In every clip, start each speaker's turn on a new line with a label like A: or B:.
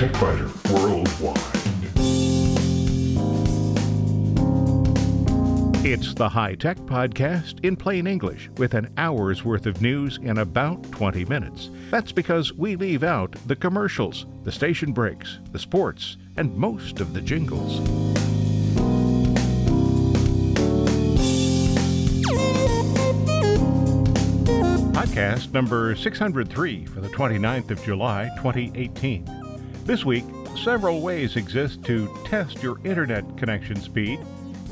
A: Worldwide.
B: It's the High Tech Podcast in plain English with an hour's worth of news in about 20 minutes. That's because we leave out the commercials, the station breaks, the sports, and most of the jingles. Podcast number 603 for the 29th of July, 2018. This week, several ways exist to test your internet connection speed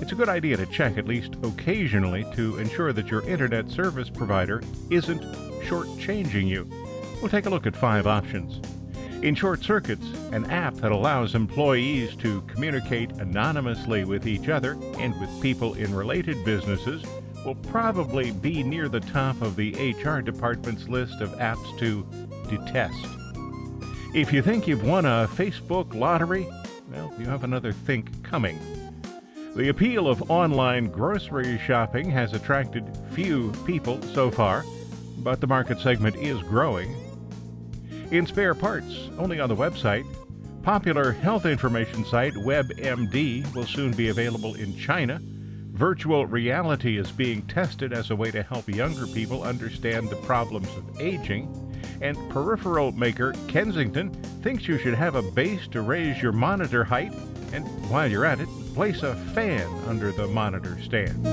B: it's a good idea to check at least occasionally to ensure that your internet service provider isn't shortchanging you. We'll take a look at five options. In short circuits, an app that allows employees to communicate anonymously with each other and with people in related businesses will probably be near the top of the HR department's list of apps to detest. If you think you've won a Facebook lottery, well, you have another think coming. The appeal of online grocery shopping has attracted few people so far, but the market segment is growing. In spare parts, only on the website, popular health information site WebMD will soon be available in China. Virtual reality is being tested as a way to help younger people understand the problems of aging. And peripheral maker Kensington thinks you should have a base to raise your monitor height. And while you're at it, place a fan under the monitor stand.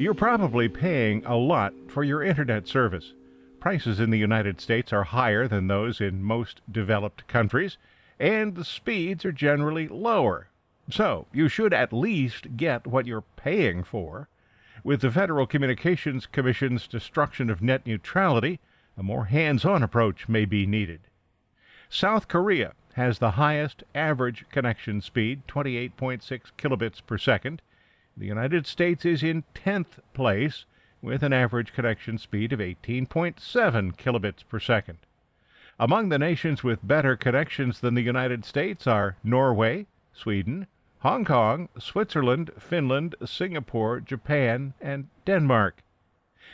B: You're probably paying a lot for your internet service. Prices in the United States are higher than those in most developed countries, and the speeds are generally lower. So, you should at least get what you're paying for. With the Federal Communications Commission's destruction of net neutrality, a more hands on approach may be needed. South Korea has the highest average connection speed, 28.6 kilobits per second. The United States is in 10th place with an average connection speed of 18.7 kilobits per second. Among the nations with better connections than the United States are Norway, Sweden, Hong Kong, Switzerland, Finland, Singapore, Japan, and Denmark.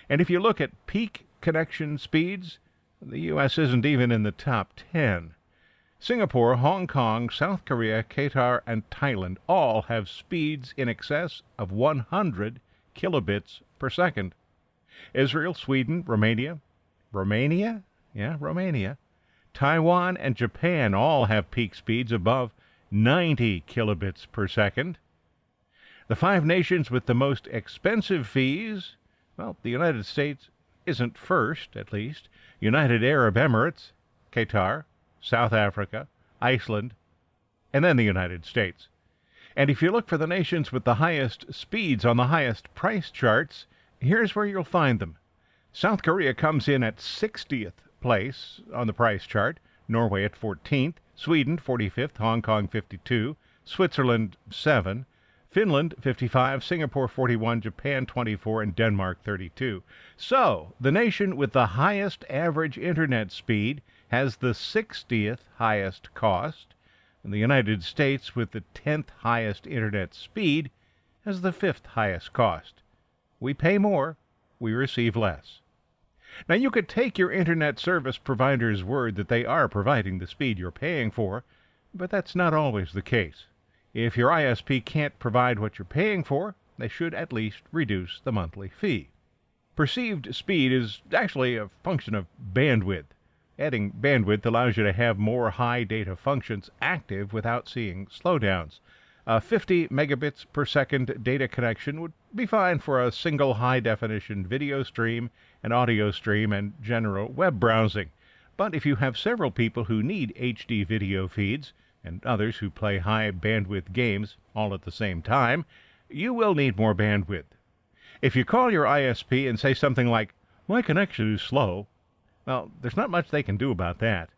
B: And if you look at peak connection speeds, the U.S. isn't even in the top 10. Singapore, Hong Kong, South Korea, Qatar, and Thailand all have speeds in excess of 100 kilobits per second. Israel, Sweden, Romania, Romania? Yeah, Romania. Taiwan and Japan all have peak speeds above 90 kilobits per second. The five nations with the most expensive fees, well, the United States, isn't first, at least. United Arab Emirates, Qatar, South Africa, Iceland, and then the United States. And if you look for the nations with the highest speeds on the highest price charts, here's where you'll find them. South Korea comes in at 60th place on the price chart, Norway at 14th, Sweden 45th, Hong Kong 52, Switzerland 7, Finland 55, Singapore 41, Japan 24, and Denmark 32. So, the nation with the highest average internet speed has the 60th highest cost, and the United States with the 10th highest internet speed has the 5th highest cost. We pay more, we receive less. Now, you could take your internet service provider's word that they are providing the speed you're paying for, but that's not always the case. If your ISP can't provide what you're paying for, they should at least reduce the monthly fee. Perceived speed is actually a function of bandwidth. Adding bandwidth allows you to have more high data functions active without seeing slowdowns. A 50 megabits per second data connection would be fine for a single high definition video stream, an audio stream, and general web browsing. But if you have several people who need HD video feeds, and others who play high bandwidth games all at the same time, you will need more bandwidth. If you call your ISP and say something like, My connection is slow, well, there's not much they can do about that.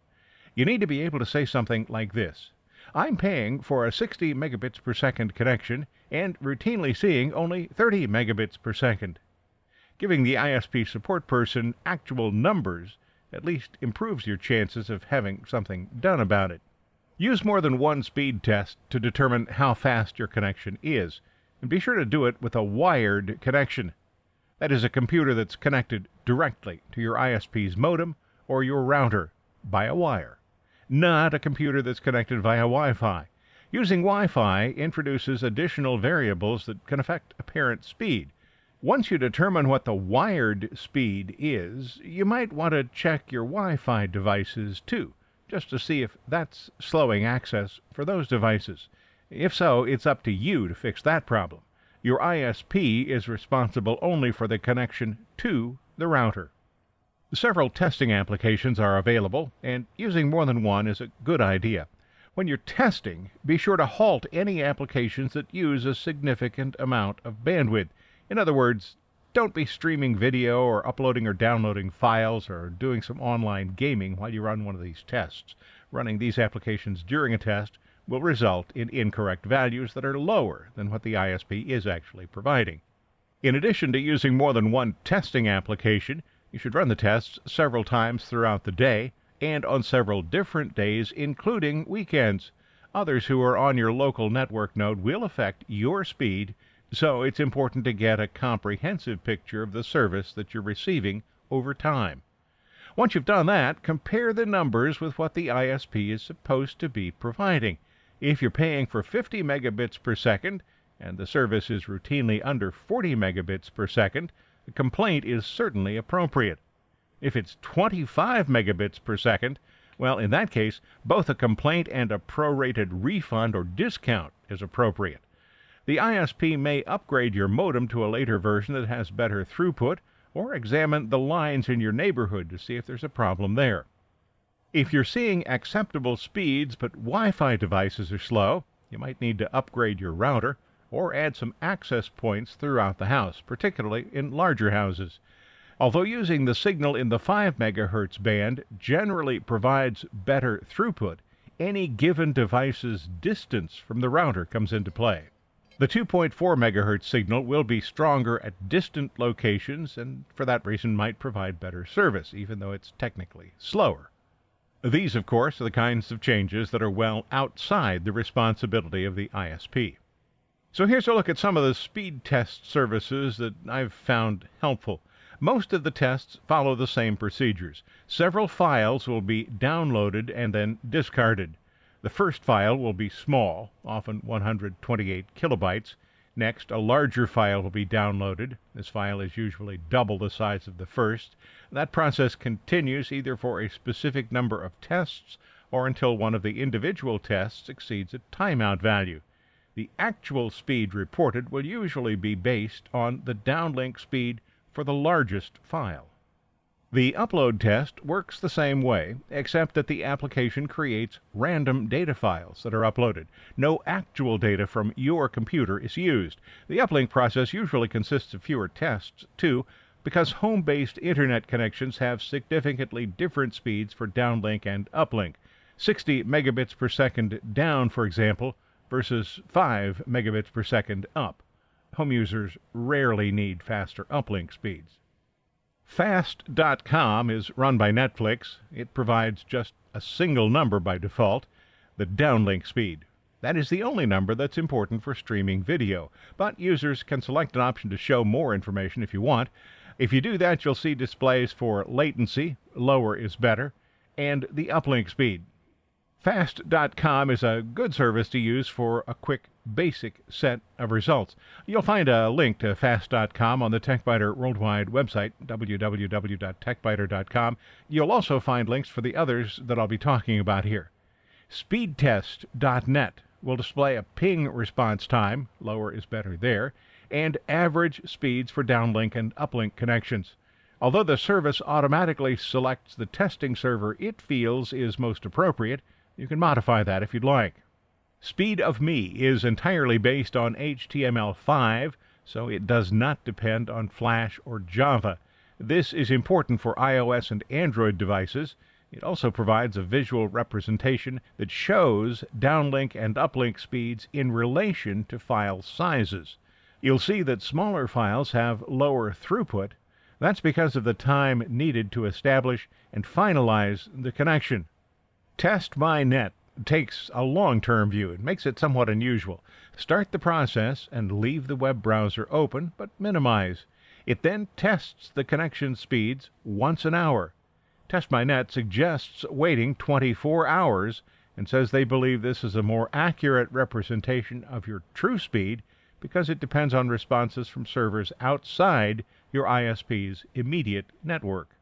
B: You need to be able to say something like this I'm paying for a 60 megabits per second connection and routinely seeing only 30 megabits per second. Giving the ISP support person actual numbers at least improves your chances of having something done about it. Use more than one speed test to determine how fast your connection is, and be sure to do it with a wired connection. That is a computer that's connected directly to your ISP's modem or your router by a wire, not a computer that's connected via Wi Fi. Using Wi Fi introduces additional variables that can affect apparent speed. Once you determine what the wired speed is, you might want to check your Wi Fi devices too, just to see if that's slowing access for those devices. If so, it's up to you to fix that problem. Your ISP is responsible only for the connection to the router. Several testing applications are available, and using more than one is a good idea. When you're testing, be sure to halt any applications that use a significant amount of bandwidth. In other words, don't be streaming video or uploading or downloading files or doing some online gaming while you run one of these tests. Running these applications during a test will result in incorrect values that are lower than what the ISP is actually providing. In addition to using more than one testing application, you should run the tests several times throughout the day and on several different days, including weekends. Others who are on your local network node will affect your speed, so it's important to get a comprehensive picture of the service that you're receiving over time. Once you've done that, compare the numbers with what the ISP is supposed to be providing. If you're paying for 50 megabits per second and the service is routinely under 40 megabits per second, complaint is certainly appropriate. If it's 25 megabits per second, well, in that case, both a complaint and a prorated refund or discount is appropriate. The ISP may upgrade your modem to a later version that has better throughput or examine the lines in your neighborhood to see if there's a problem there. If you're seeing acceptable speeds but Wi Fi devices are slow, you might need to upgrade your router or add some access points throughout the house, particularly in larger houses. Although using the signal in the 5 MHz band generally provides better throughput, any given device's distance from the router comes into play. The 2.4 MHz signal will be stronger at distant locations and for that reason might provide better service, even though it's technically slower. These, of course, are the kinds of changes that are well outside the responsibility of the ISP. So here's a look at some of the speed test services that I've found helpful. Most of the tests follow the same procedures. Several files will be downloaded and then discarded. The first file will be small, often 128 kilobytes. Next, a larger file will be downloaded. This file is usually double the size of the first. That process continues either for a specific number of tests or until one of the individual tests exceeds a timeout value. The actual speed reported will usually be based on the downlink speed for the largest file. The upload test works the same way, except that the application creates random data files that are uploaded. No actual data from your computer is used. The uplink process usually consists of fewer tests, too, because home based internet connections have significantly different speeds for downlink and uplink. 60 megabits per second down, for example, versus 5 megabits per second up. Home users rarely need faster uplink speeds. Fast.com is run by Netflix. It provides just a single number by default, the downlink speed. That is the only number that's important for streaming video, but users can select an option to show more information if you want. If you do that, you'll see displays for latency, lower is better, and the uplink speed. Fast.com is a good service to use for a quick, basic set of results. You'll find a link to Fast.com on the TechByter Worldwide website, www.techbyter.com. You'll also find links for the others that I'll be talking about here. Speedtest.net will display a ping response time, lower is better there, and average speeds for downlink and uplink connections. Although the service automatically selects the testing server it feels is most appropriate, you can modify that if you'd like. Speed of Me is entirely based on HTML5, so it does not depend on Flash or Java. This is important for iOS and Android devices. It also provides a visual representation that shows downlink and uplink speeds in relation to file sizes. You'll see that smaller files have lower throughput. That's because of the time needed to establish and finalize the connection. Test my net takes a long term view. It makes it somewhat unusual. Start the process and leave the web browser open, but minimize. It then tests the connection speeds once an hour. TestMyNet suggests waiting 24 hours and says they believe this is a more accurate representation of your true speed because it depends on responses from servers outside your ISP's immediate network.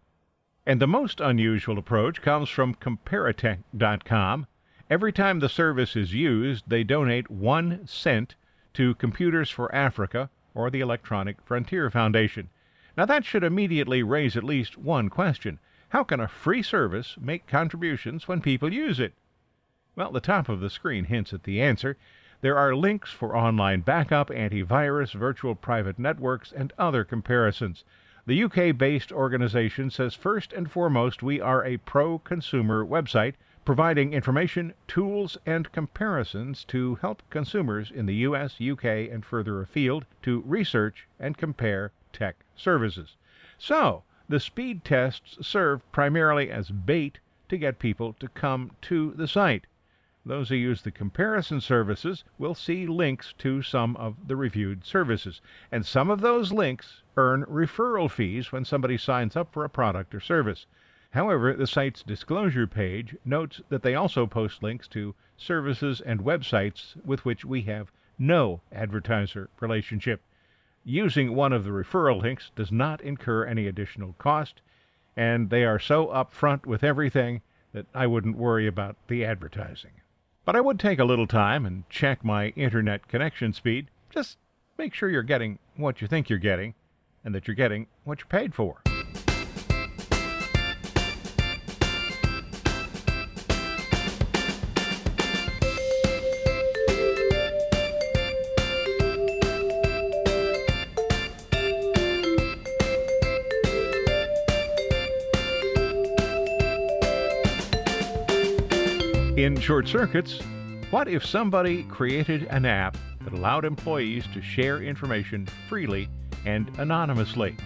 B: And the most unusual approach comes from Comparitech.com. Every time the service is used, they donate one cent to Computers for Africa or the Electronic Frontier Foundation. Now, that should immediately raise at least one question How can a free service make contributions when people use it? Well, the top of the screen hints at the answer. There are links for online backup, antivirus, virtual private networks, and other comparisons. The UK based organization says first and foremost, we are a pro consumer website providing information, tools, and comparisons to help consumers in the US, UK, and further afield to research and compare tech services. So, the speed tests serve primarily as bait to get people to come to the site. Those who use the comparison services will see links to some of the reviewed services, and some of those links earn referral fees when somebody signs up for a product or service. However, the site's disclosure page notes that they also post links to services and websites with which we have no advertiser relationship. Using one of the referral links does not incur any additional cost, and they are so upfront with everything that I wouldn't worry about the advertising. But I would take a little time and check my internet connection speed. Just make sure you're getting what you think you're getting and that you're getting what you're paid for. In short circuits, what if somebody created an app that allowed employees to share information freely and anonymously?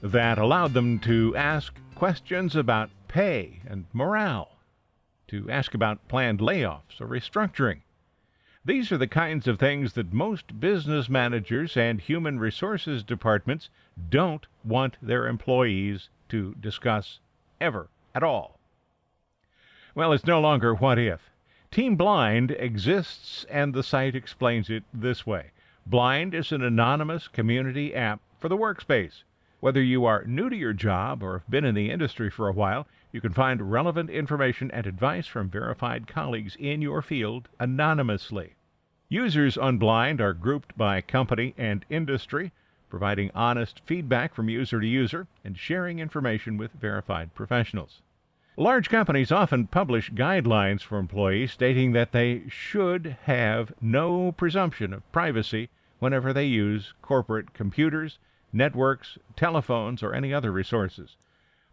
B: That allowed them to ask questions about pay and morale, to ask about planned layoffs or restructuring. These are the kinds of things that most business managers and human resources departments don't want their employees to discuss ever at all. Well, it's no longer what if. Team Blind exists, and the site explains it this way Blind is an anonymous community app for the workspace. Whether you are new to your job or have been in the industry for a while, you can find relevant information and advice from verified colleagues in your field anonymously. Users on Blind are grouped by company and industry, providing honest feedback from user to user and sharing information with verified professionals. Large companies often publish guidelines for employees stating that they should have no presumption of privacy whenever they use corporate computers, networks, telephones, or any other resources.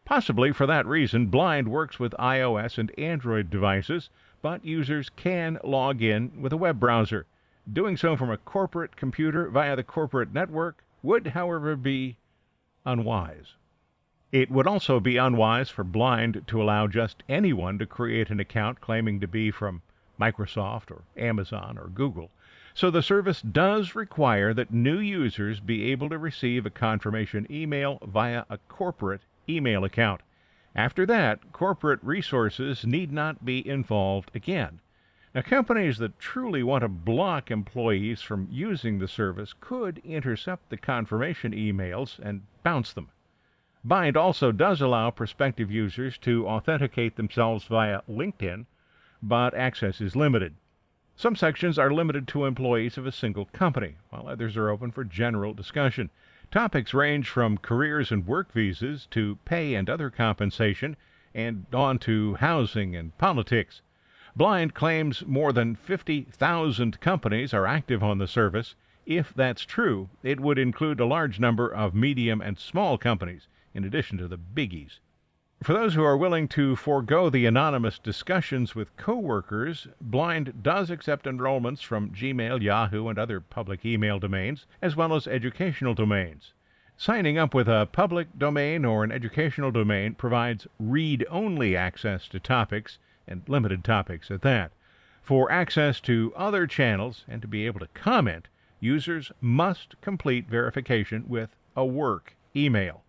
B: Possibly for that reason, Blind works with iOS and Android devices, but users can log in with a web browser. Doing so from a corporate computer via the corporate network would, however, be unwise. It would also be unwise for Blind to allow just anyone to create an account claiming to be from Microsoft or Amazon or Google. So the service does require that new users be able to receive a confirmation email via a corporate email account. After that, corporate resources need not be involved again. Now, companies that truly want to block employees from using the service could intercept the confirmation emails and bounce them. Blind also does allow prospective users to authenticate themselves via LinkedIn, but access is limited. Some sections are limited to employees of a single company, while others are open for general discussion. Topics range from careers and work visas to pay and other compensation, and on to housing and politics. Blind claims more than 50,000 companies are active on the service. If that's true, it would include a large number of medium and small companies in addition to the biggies. For those who are willing to forego the anonymous discussions with coworkers, Blind does accept enrollments from Gmail, Yahoo, and other public email domains, as well as educational domains. Signing up with a public domain or an educational domain provides read only access to topics, and limited topics at that. For access to other channels and to be able to comment, users must complete verification with a work email.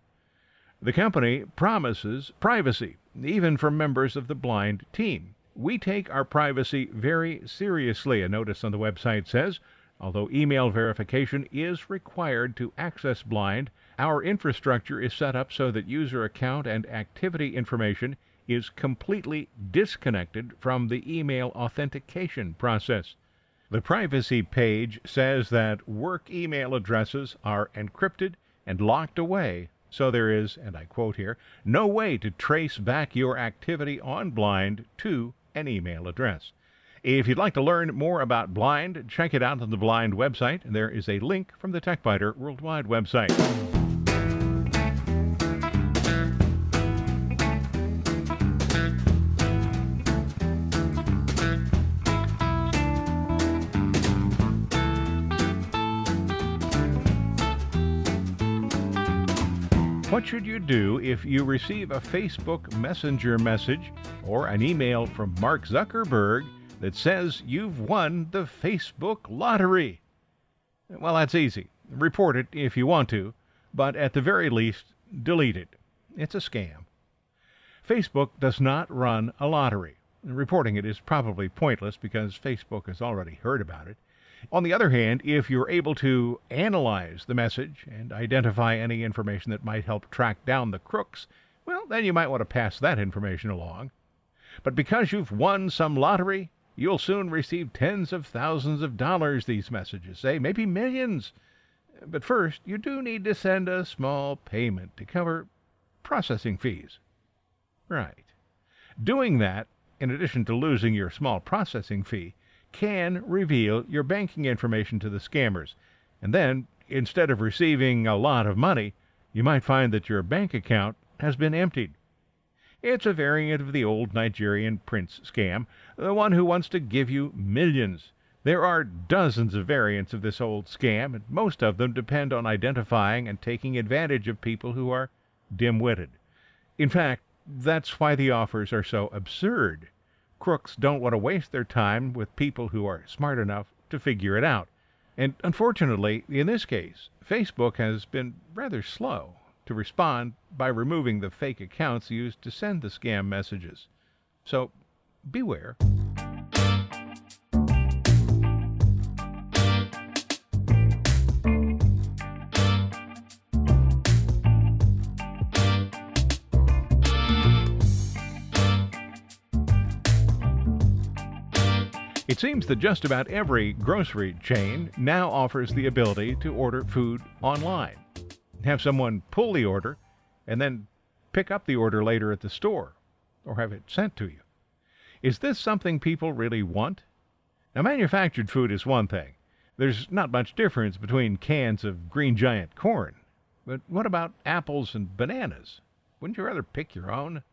B: The company promises privacy, even from members of the blind team. We take our privacy very seriously, a notice on the website says. Although email verification is required to access Blind, our infrastructure is set up so that user account and activity information is completely disconnected from the email authentication process. The privacy page says that work email addresses are encrypted and locked away, so there is, and I quote here, no way to trace back your activity on Blind to an email address. If you'd like to learn more about Blind, check it out on the Blind website. There is a link from the TechByter Worldwide website. What should you do if you receive a Facebook Messenger message or an email from Mark Zuckerberg that says you've won the Facebook lottery? Well, that's easy. Report it if you want to, but at the very least, delete it. It's a scam. Facebook does not run a lottery. Reporting it is probably pointless because Facebook has already heard about it. On the other hand, if you're able to analyze the message and identify any information that might help track down the crooks, well, then you might want to pass that information along. But because you've won some lottery, you'll soon receive tens of thousands of dollars, these messages say, maybe millions. But first, you do need to send a small payment to cover processing fees. Right. Doing that, in addition to losing your small processing fee, can reveal your banking information to the scammers. And then, instead of receiving a lot of money, you might find that your bank account has been emptied. It's a variant of the old Nigerian prince scam, the one who wants to give you millions. There are dozens of variants of this old scam, and most of them depend on identifying and taking advantage of people who are dim witted. In fact, that's why the offers are so absurd crooks don't want to waste their time with people who are smart enough to figure it out. And unfortunately, in this case, Facebook has been rather slow to respond by removing the fake accounts used to send the scam messages. So beware. It seems that just about every grocery chain now offers the ability to order food online. Have someone pull the order and then pick up the order later at the store or have it sent to you. Is this something people really want? Now, manufactured food is one thing. There's not much difference between cans of green giant corn. But what about apples and bananas? Wouldn't you rather pick your own?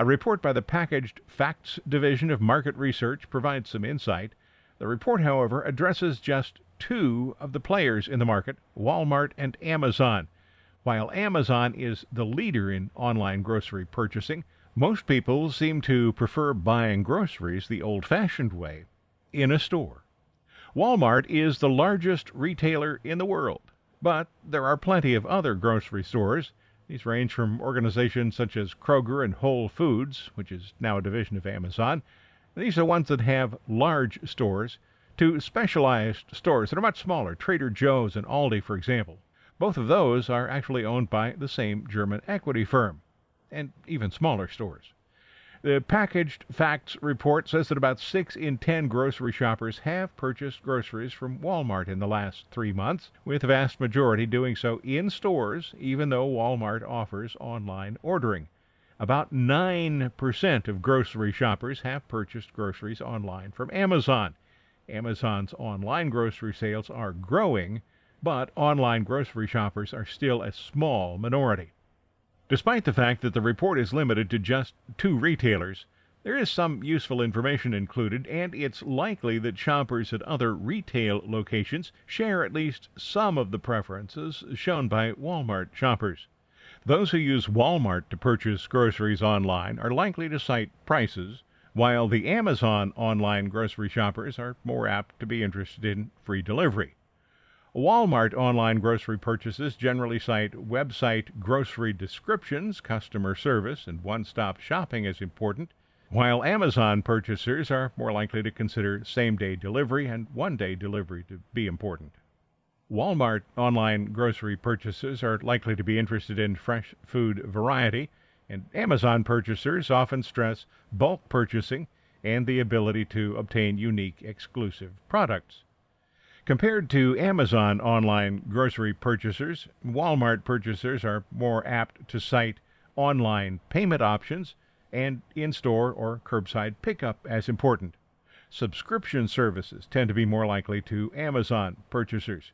B: A report by the Packaged Facts Division of Market Research provides some insight. The report, however, addresses just two of the players in the market Walmart and Amazon. While Amazon is the leader in online grocery purchasing, most people seem to prefer buying groceries the old fashioned way in a store. Walmart is the largest retailer in the world, but there are plenty of other grocery stores these range from organizations such as Kroger and Whole Foods, which is now a division of Amazon. These are ones that have large stores, to specialized stores that are much smaller, Trader Joe's and Aldi, for example. Both of those are actually owned by the same German equity firm, and even smaller stores. The Packaged Facts report says that about 6 in 10 grocery shoppers have purchased groceries from Walmart in the last three months, with the vast majority doing so in stores, even though Walmart offers online ordering. About 9% of grocery shoppers have purchased groceries online from Amazon. Amazon's online grocery sales are growing, but online grocery shoppers are still a small minority. Despite the fact that the report is limited to just two retailers, there is some useful information included, and it's likely that shoppers at other retail locations share at least some of the preferences shown by Walmart shoppers. Those who use Walmart to purchase groceries online are likely to cite prices, while the Amazon online grocery shoppers are more apt to be interested in free delivery. Walmart online grocery purchases generally cite website grocery descriptions, customer service, and one stop shopping as important, while Amazon purchasers are more likely to consider same day delivery and one day delivery to be important. Walmart online grocery purchases are likely to be interested in fresh food variety, and Amazon purchasers often stress bulk purchasing and the ability to obtain unique exclusive products. Compared to Amazon online grocery purchasers, Walmart purchasers are more apt to cite online payment options and in store or curbside pickup as important. Subscription services tend to be more likely to Amazon purchasers.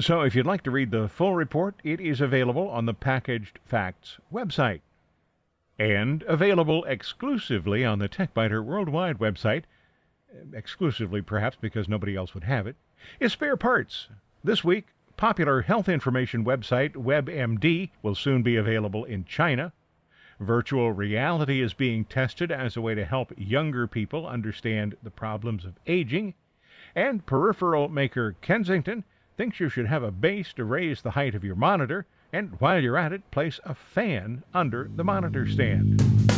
B: So, if you'd like to read the full report, it is available on the Packaged Facts website and available exclusively on the TechByter Worldwide website, exclusively perhaps because nobody else would have it, is spare parts. This week, popular health information website WebMD will soon be available in China. Virtual reality is being tested as a way to help younger people understand the problems of aging. And peripheral maker Kensington thinks you should have a base to raise the height of your monitor, and while you're at it, place a fan under the monitor stand.